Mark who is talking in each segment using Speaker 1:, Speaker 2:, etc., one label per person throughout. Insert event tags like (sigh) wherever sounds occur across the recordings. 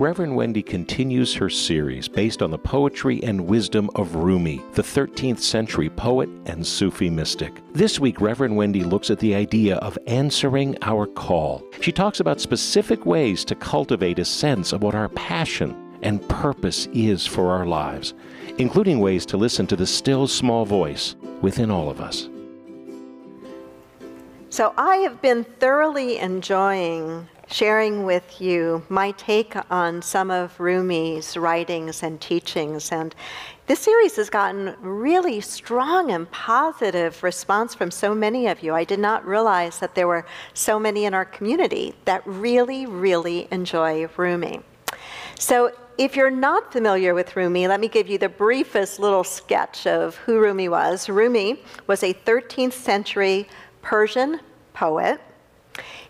Speaker 1: Reverend Wendy continues her series based on the poetry and wisdom of Rumi, the 13th century poet and Sufi mystic. This week, Reverend Wendy looks at the idea of answering our call. She talks about specific ways to cultivate a sense of what our passion and purpose is for our lives, including ways to listen to the still small voice within all of us.
Speaker 2: So, I have been thoroughly enjoying sharing with you my take on some of Rumi's writings and teachings. And this series has gotten really strong and positive response from so many of you. I did not realize that there were so many in our community that really, really enjoy Rumi. So, if you're not familiar with Rumi, let me give you the briefest little sketch of who Rumi was. Rumi was a 13th century Persian poet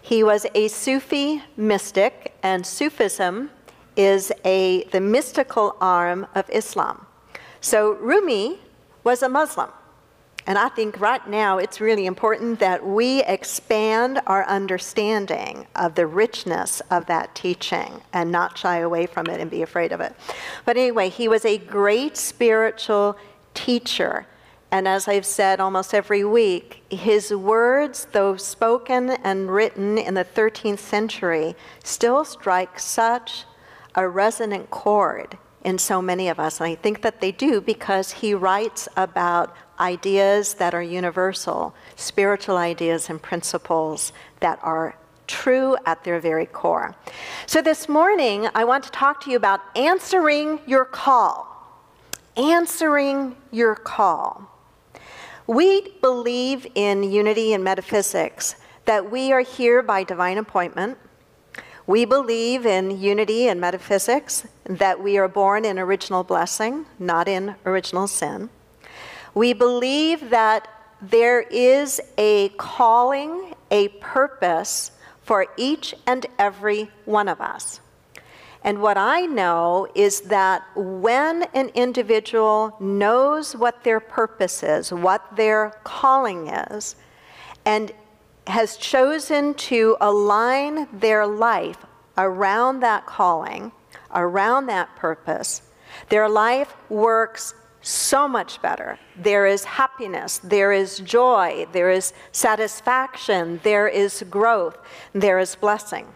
Speaker 2: he was a Sufi mystic, and Sufism is a, the mystical arm of Islam. So Rumi was a Muslim. And I think right now it's really important that we expand our understanding of the richness of that teaching and not shy away from it and be afraid of it. But anyway, he was a great spiritual teacher and as I've said almost every week, his words, though spoken and written in the 13th century, still strike such a resonant chord in so many of us. And I think that they do because he writes about ideas that are universal, spiritual ideas and principles that are true at their very core. So this morning, I want to talk to you about answering your call. Answering your call. We believe in unity and metaphysics, that we are here by divine appointment. We believe in unity and metaphysics, that we are born in original blessing, not in original sin. We believe that there is a calling, a purpose for each and every one of us. And what I know is that when an individual knows what their purpose is, what their calling is, and has chosen to align their life around that calling, around that purpose, their life works so much better. There is happiness, there is joy, there is satisfaction, there is growth, there is blessing.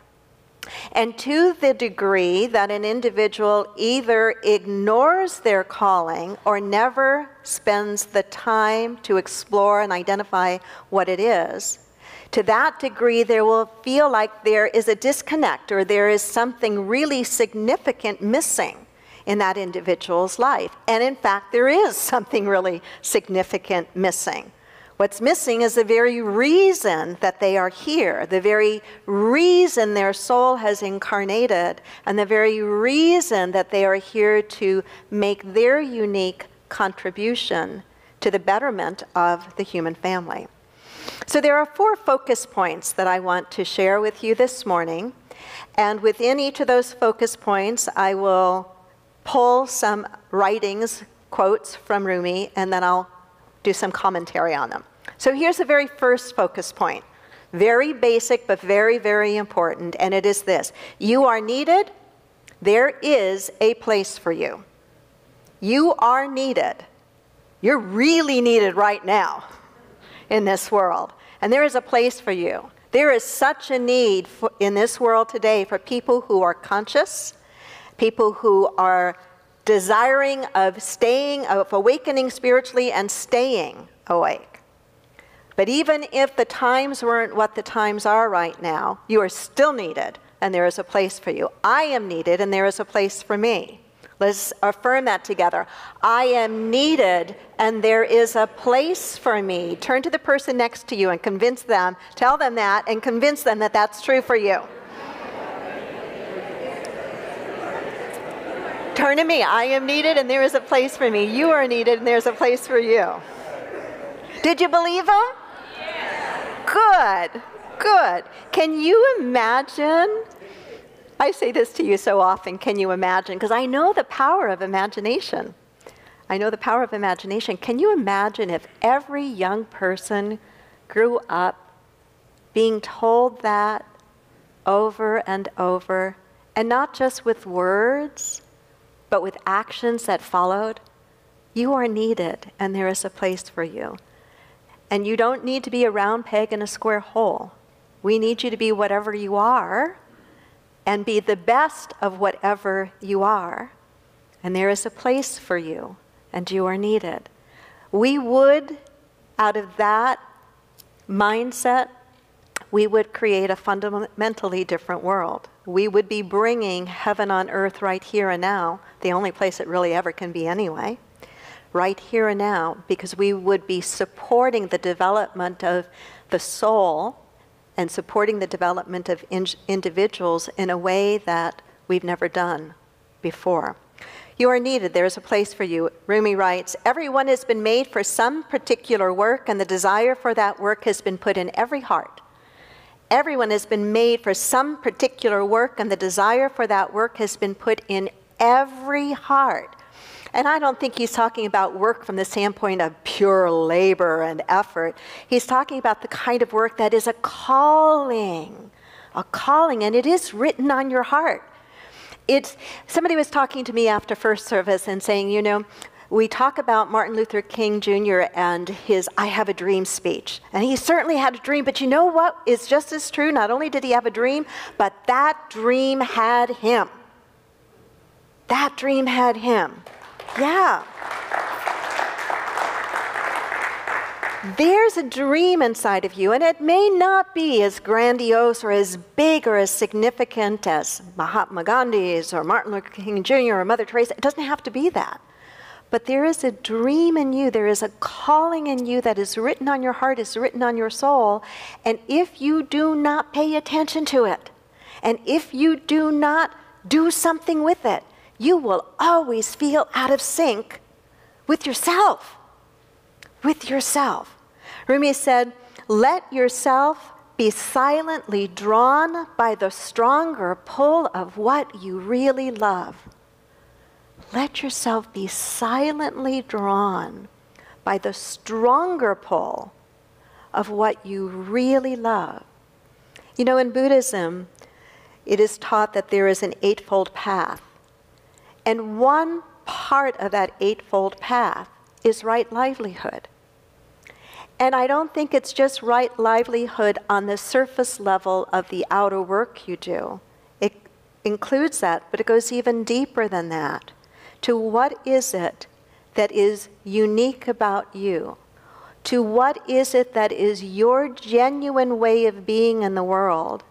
Speaker 2: And to the degree that an individual either ignores their calling or never spends the time to explore and identify what it is, to that degree, there will feel like there is a disconnect or there is something really significant missing in that individual's life. And in fact, there is (laughs) something really significant missing. What's missing is the very reason that they are here, the very reason their soul has incarnated, and the very reason that they are here to make their unique contribution to the betterment of the human family. So, there are four focus points that I want to share with you this morning. And within each of those focus points, I will pull some writings, quotes from Rumi, and then I'll do some commentary on them. So here's the very first focus point. Very basic, but very, very important, and it is this You are needed, there is a place for you. You are needed. You're really needed right now in this world, and there is a place for you. There is such a need for, in this world today for people who are conscious, people who are desiring of staying, of awakening spiritually and staying awake. But even if the times weren't what the times are right now, you are still needed and there is a place for you. I am needed and there is a place for me. Let's affirm that together. I am needed and there is a place for me. Turn to the person next to you and convince them, tell them that, and convince them that that's true for you. Turn to me. I am needed and there is a place for me. You are needed and there's a place for you. Did you believe him? Yeah. Good. Good. Can you imagine? I say this to you so often. Can you imagine? Because I know the power of imagination. I know the power of imagination. Can you imagine if every young person grew up being told that over and over and not just with words, but with actions that followed, you are needed and there is a place for you. And you don't need to be a round peg in a square hole. We need you to be whatever you are and be the best of whatever you are. And there is a place for you, and you are needed. We would, out of that mindset, we would create a fundamentally different world. We would be bringing heaven on earth right here and now, the only place it really ever can be anyway right here and now because we would be supporting the development of the soul and supporting the development of in- individuals in a way that we've never done before. You are needed. There is a place for you. Rumi writes Everyone has been made for some particular work, and the desire for that work has been put in every heart. Everyone has been made for some particular work, and the desire for that work has been put in every heart. And I don't think he's talking about work from the standpoint of pure labor and effort. He's talking about the kind of work that is a calling, a calling, and it is written on your heart. It's, somebody was talking to me after first service and saying, you know, we talk about Martin Luther King Jr. and his I Have a Dream speech. And he certainly had a dream, but you know what is just as true? Not only did he have a dream, but that dream had him. That dream had him. Yeah. There's a dream inside of you, and it may not be as grandiose or as big or as significant as Mahatma Gandhi's or Martin Luther King Jr. or Mother Teresa. It doesn't have to be that. But there is a dream in you, there is a calling in you that is written on your heart, is written on your soul. And if you do not pay attention to it, and if you do not do something with it, you will always feel out of sync with yourself. With yourself. Rumi said, Let yourself be silently drawn by the stronger pull of what you really love. Let yourself be silently drawn by the stronger pull of what you really love. You know, in Buddhism, it is taught that there is an eightfold path. And one part of that eightfold path is right livelihood. And I don't think it's just right livelihood on the surface level of the outer work you do. It includes that, but it goes even deeper than that. To what is it that is unique about you? To what is it that is your genuine way of being in the world?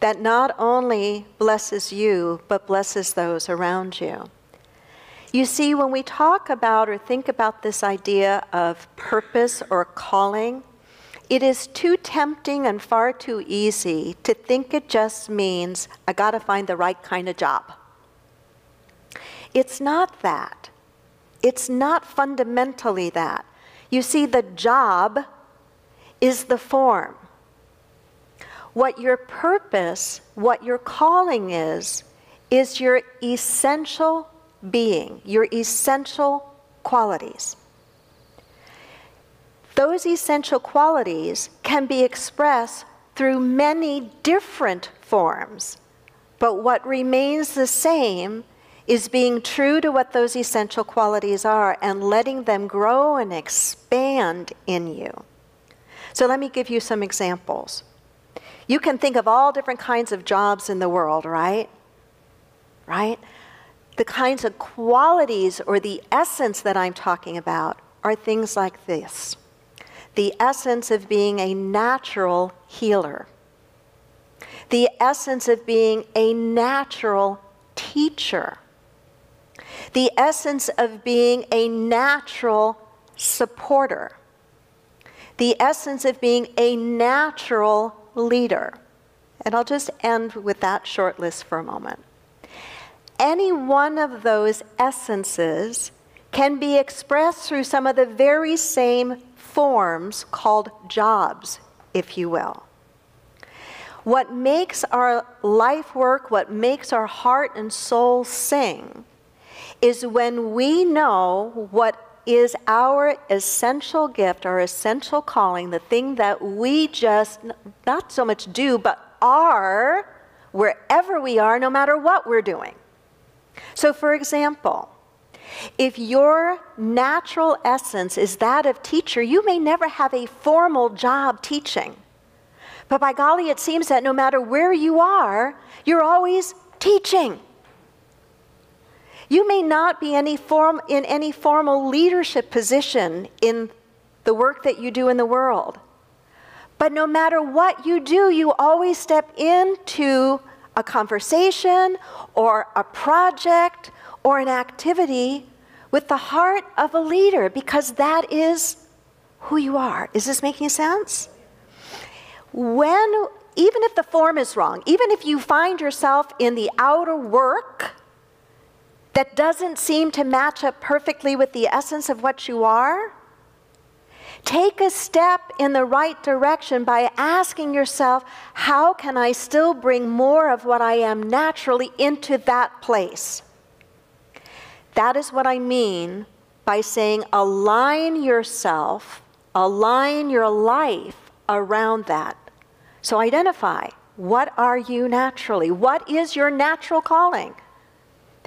Speaker 2: that not only blesses you, but blesses those around you. You see, when we talk about or think about this idea of purpose or calling, it is too tempting and far too easy to think it just means I got to find the right kind of job. It's not that. It's not fundamentally that. You see, the job is the form. What your purpose, what your calling is, is your essential being, your essential qualities. Those essential qualities can be expressed through many different forms, but what remains the same is being true to what those essential qualities are and letting them grow and expand in you. So, let me give you some examples. You can think of all different kinds of jobs in the world, right? Right? The kinds of qualities or the essence that I'm talking about are things like this the essence of being a natural healer, the essence of being a natural teacher, the essence of being a natural supporter, the essence of being a natural leader. And I'll just end with that short list for a moment. Any one of those essences can be expressed through some of the very same forms called jobs, if you will. What makes our life work, what makes our heart and soul sing, is when we know what is our essential gift, our essential calling, the thing that we just not so much do, but are wherever we are, no matter what we're doing. So, for example, if your natural essence is that of teacher, you may never have a formal job teaching. But by golly, it seems that no matter where you are, you're always teaching. You may not be any form, in any formal leadership position in the work that you do in the world. But no matter what you do, you always step into a conversation or a project or an activity with the heart of a leader because that is who you are. Is this making sense? When, even if the form is wrong, even if you find yourself in the outer work that doesn't seem to match up perfectly with the essence of what you are, take a step in the right direction by asking yourself, how can I still bring more of what I am naturally into that place? That is what I mean by saying align yourself, align your life around that. So identify what are you naturally? What is your natural calling?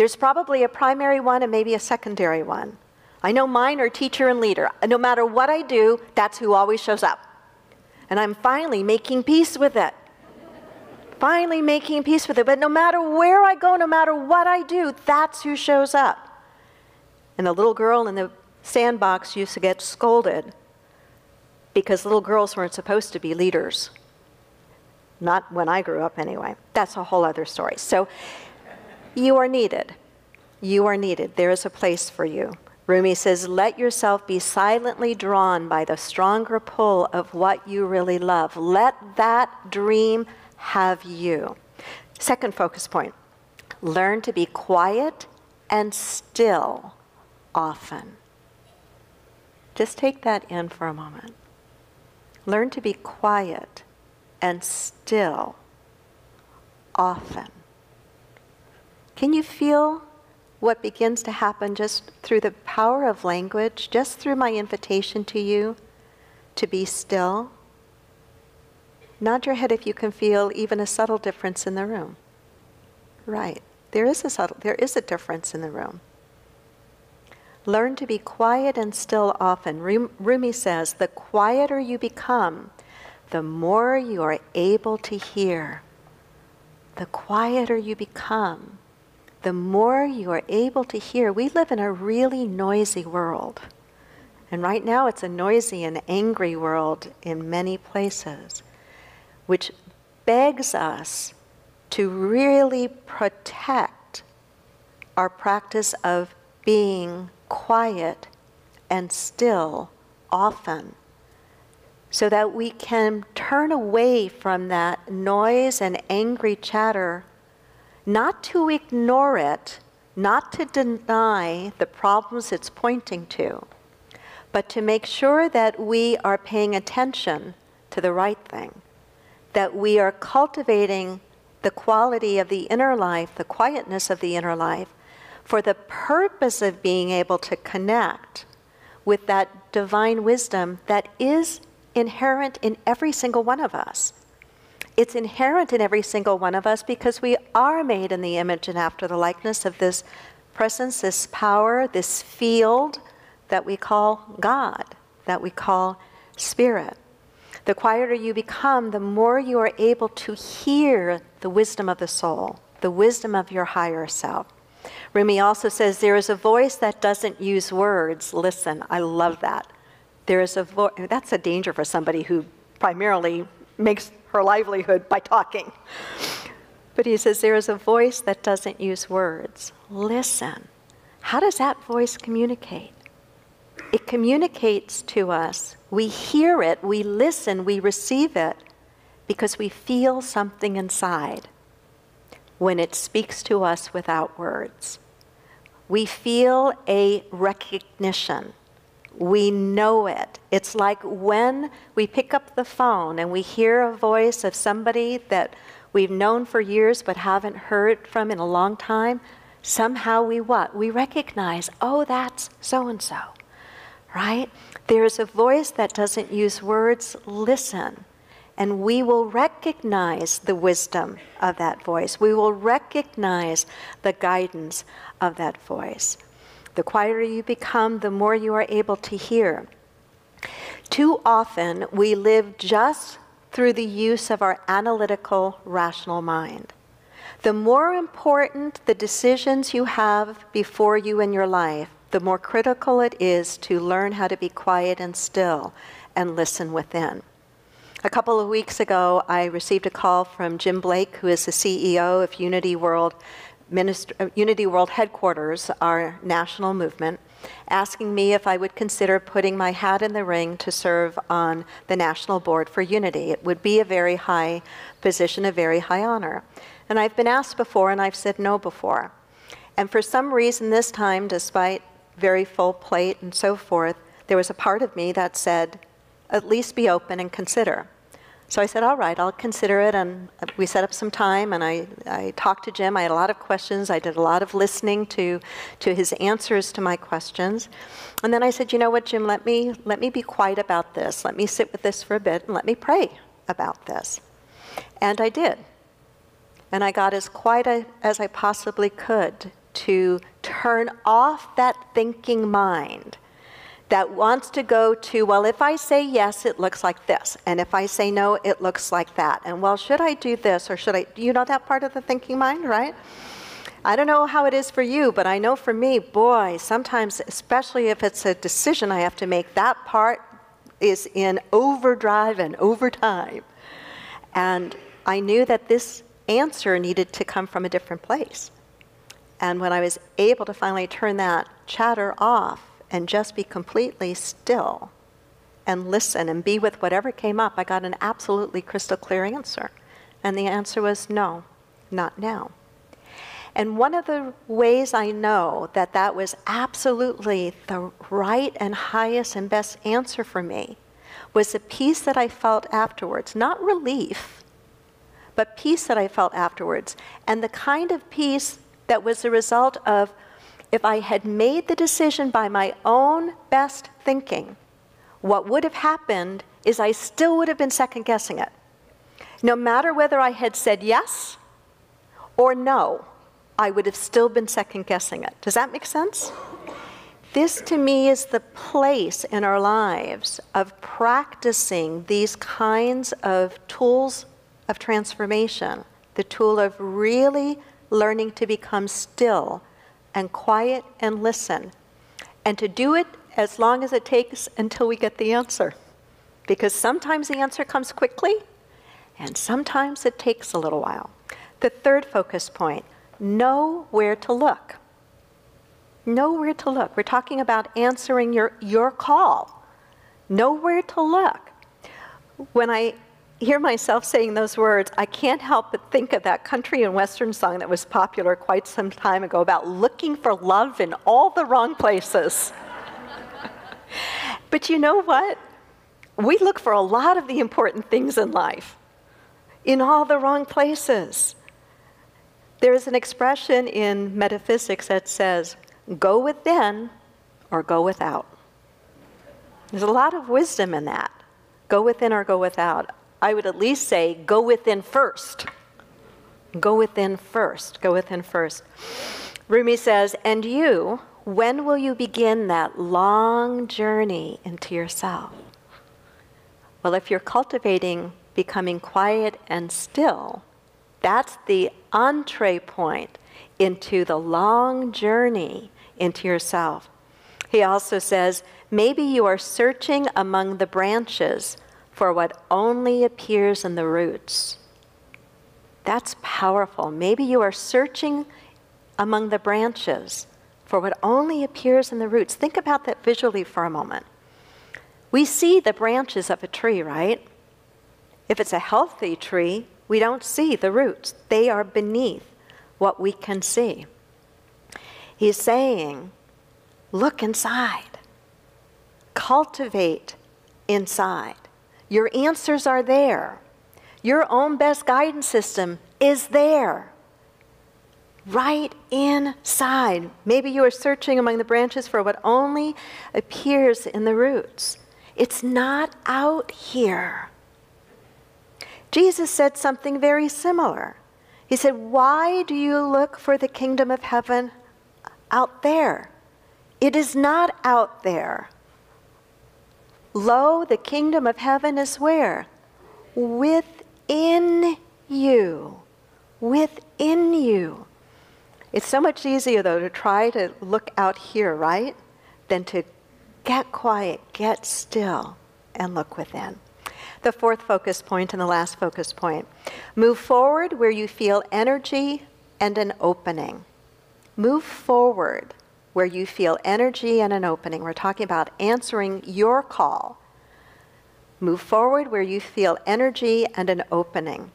Speaker 2: There's probably a primary one and maybe a secondary one. I know mine are teacher and leader. No matter what I do, that's who always shows up. And I'm finally making peace with it. finally making peace with it. But no matter where I go, no matter what I do, that's who shows up. And the little girl in the sandbox used to get scolded because little girls weren't supposed to be leaders. Not when I grew up, anyway. That's a whole other story. So you are needed. You are needed. There is a place for you. Rumi says, let yourself be silently drawn by the stronger pull of what you really love. Let that dream have you. Second focus point learn to be quiet and still often. Just take that in for a moment. Learn to be quiet and still often. Can you feel what begins to happen just through the power of language, just through my invitation to you to be still? Nod your head if you can feel even a subtle difference in the room. Right. There is a subtle there is a difference in the room. Learn to be quiet and still often. Rumi says, the quieter you become, the more you are able to hear. The quieter you become, the more you are able to hear. We live in a really noisy world. And right now it's a noisy and angry world in many places, which begs us to really protect our practice of being quiet and still often so that we can turn away from that noise and angry chatter, not to ignore it, not to deny the problems it's pointing to, but to make sure that we are paying attention to the right thing, that we are cultivating the quality of the inner life, the quietness of the inner life, for the purpose of being able to connect with that divine wisdom that is inherent in every single one of us. It's inherent in every single one of us because we are made in the image and after the likeness of this presence, this power, this field that we call God, that we call spirit. The quieter you become, the more you are able to hear the wisdom of the soul, the wisdom of your higher self. Rumi also says, There is a voice that doesn't use words. Listen, I love that. There is a voice, that's a danger for somebody who primarily makes her livelihood by talking. But he says, There is a voice that doesn't use words. Listen. How does that voice communicate? It communicates to us. We hear it, we listen, we receive it because we feel something inside when it speaks to us without words. We feel a recognition. We know it. It's like when we pick up the phone and we hear a voice of somebody that we've known for years but haven't heard from in a long time. Somehow we what? We recognize, oh, that's so and so, right? There's a voice that doesn't use words. Listen. and we will recognize the wisdom of that voice. We will recognize the guidance of that voice. The quieter you become, the more you are able to hear. Too often, we live just through the use of our analytical, rational mind. The more important the decisions you have before you in your life, the more critical it is to learn how to be quiet and still and listen within. A couple of weeks ago, I received a call from Jim Blake, who is the CEO of Unity World, Uh, Unity World Headquarters, our national movement, asking me if I would consider putting my hat in the ring to serve on the national board for Unity. It would be a very high position, a very high honor. And I've been asked before, and I've said no before. And for some reason, this time, despite very full plate and so forth, there was a part of me that said, at least be open and consider. So I said, all right, I'll consider it. And uh, we set up some time and I, I talked to Jim. I had a lot of questions. I did a lot of listening to, to his answers to my questions. And then I said, you know what, Jim, let me, let me be quiet about this. Let me sit with this for a bit and let me pray about this. And I did. And I got as quiet as I possibly could to turn off that thinking mind that wants to go to, well, if I say yes, it looks like this. And if I say no, it looks like that. And well, should I do this or should I? You know that part of the thinking mind, right? I don't know how it is for you, but I know for me, boy, sometimes, especially if it's a decision I have to make, that part is in overdrive and overtime. And I knew that this answer needed to come from a different place. And when I was able to finally turn that chatter off, and just be completely still and listen and be with whatever came up, I got an absolutely crystal clear answer. And the answer was no, not now. And one of the ways I know that that was absolutely the right and highest and best answer for me was the peace that I felt afterwards, not relief, but peace that I felt afterwards. And the kind of peace that was the result of if I had made the decision by my own best thinking, what would have happened is I still would have been second guessing it. No matter whether I had said yes or no, I would have still been second guessing it. Does that make sense? This to me is the place in our lives of practicing these kinds of tools of transformation, the tool of really learning to become still and quiet and listen, and to do it as long as it takes until we get the answer. Because sometimes the answer comes quickly, and sometimes it takes a little while. The third focus point know where to look. Know where to look. We're talking about answering your, your call. Know where to look. When I hear myself saying those words, I can't help but think of that country and western song that was popular quite some time ago about looking for love in all the wrong places. (laughs) but you know what? We look for a lot of the important things in life in all the wrong places. There is an expression in metaphysics that says, go within or go without. There's a lot of wisdom in that. Go within or go without. I would at least say go within first. Go within first. Go within first. Rumi says, And you, when will you begin that long journey into yourself? Well, if you're cultivating becoming quiet and still, that's the entree point into the long journey into yourself. He also says, maybe you are searching among the branches for what only appears in the roots. That's powerful. Maybe you are searching among the branches for what only appears in the roots. Think about that visually for a moment. We see the branches of a tree, right? If it's a healthy tree, we don't see the roots, they are beneath what we can see. He's saying, look inside, cultivate inside. Your answers are there. Your own best guidance system is there. Right inside. Maybe you are searching among the branches for what only appears in the roots. It's not out here. Jesus said something very similar. He said, Why do you look for the kingdom of heaven out there? It is not out there. Lo, the kingdom of heaven is where? Within you. Within you. It's so much easier, though, to try to look out here, right? Than to get quiet, get still, and look within. The fourth focus point and the last focus point move forward where you feel energy and an opening. Move forward where you feel energy and an opening. We're talking about answering your call. Move forward where you feel energy and an opening.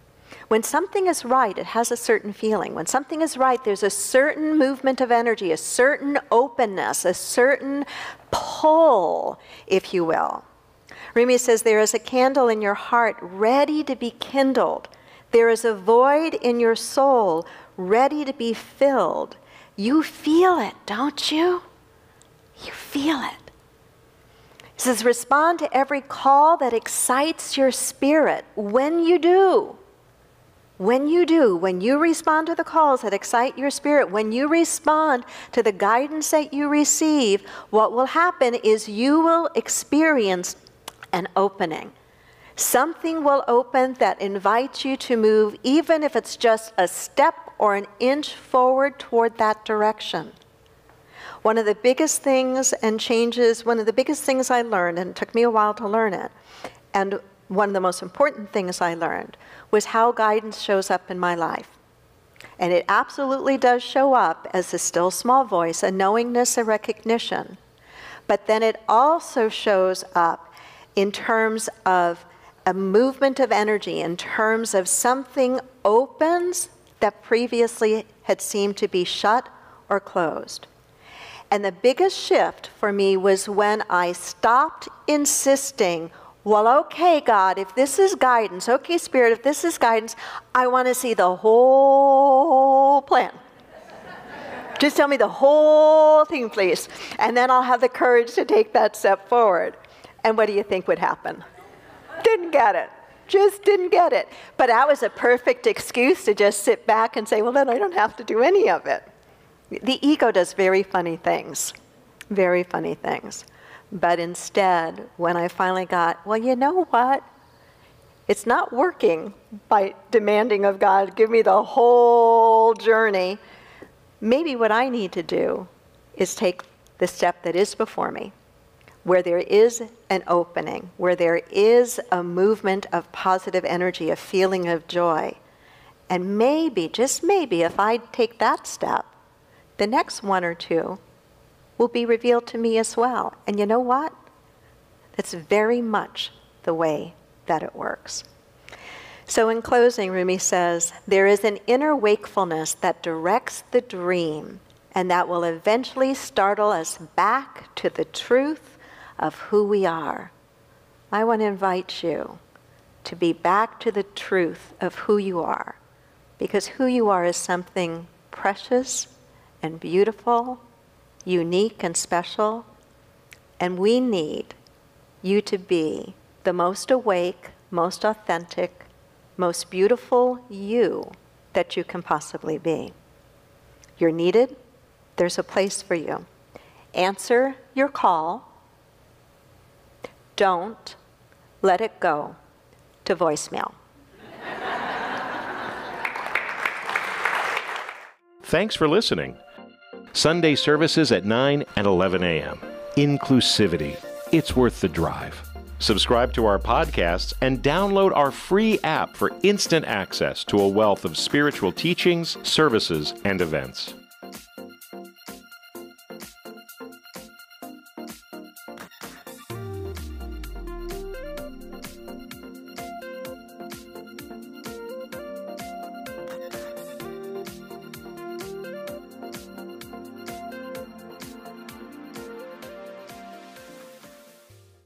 Speaker 2: When something is right, it has a certain feeling. When something is right, there's a certain movement of energy, a certain openness, a certain pull, if you will. Rumi says, There is a candle in your heart ready to be kindled. There is a void in your soul ready to be filled. You feel it, don't you? You feel it. He says, respond to every call that excites your spirit. When you do, when you do, when you respond to the calls that excite your spirit, when you respond to the guidance that you receive, what will happen is you will experience an opening. Something will open that invites you to move, even if it's just a step or an inch forward toward that direction. One of the biggest things and changes, one of the biggest things I learned, and it took me a while to learn it, and one of the most important things I learned was how guidance shows up in my life. And it absolutely does show up as a still small voice, a knowingness, a recognition. But then it also shows up in terms of a movement of energy, in terms of something opens that previously had seemed to be shut or closed. And the biggest shift for me was when I stopped insisting, well, okay, God, if this is guidance, okay, Spirit, if this is guidance, I want to see the whole plan. Just tell me the whole thing, please. And then I'll have the courage to take that step forward. And what do you think would happen? Didn't get it. Just didn't get it. But that was a perfect excuse to just sit back and say, well, then I don't have to do any of it. The ego does very funny things, very funny things. But instead, when I finally got, well, you know what? It's not working by demanding of God, give me the whole journey. Maybe what I need to do is take the step that is before me where there is an opening, where there is a movement of positive energy, a feeling of joy. And maybe, just maybe, if I take that step, the next one or two will be revealed to me as well. And you know what? That's very much the way that it works. So, in closing, Rumi says, there is an inner wakefulness that directs the dream and that will eventually startle us back to the truth of who we are. I want to invite you to be back to the truth of who you are, because who you are is something precious and beautiful, unique and special, and we need you to be the most awake, most authentic, most beautiful you that you can possibly be. You're needed, there's a place for you. Answer your call don't let it go to voicemail.
Speaker 1: Thanks for listening. Sunday services at 9 and 11 a.m. Inclusivity. It's worth the drive. Subscribe to our podcasts and download our free app for instant access to a wealth of spiritual teachings, services, and events.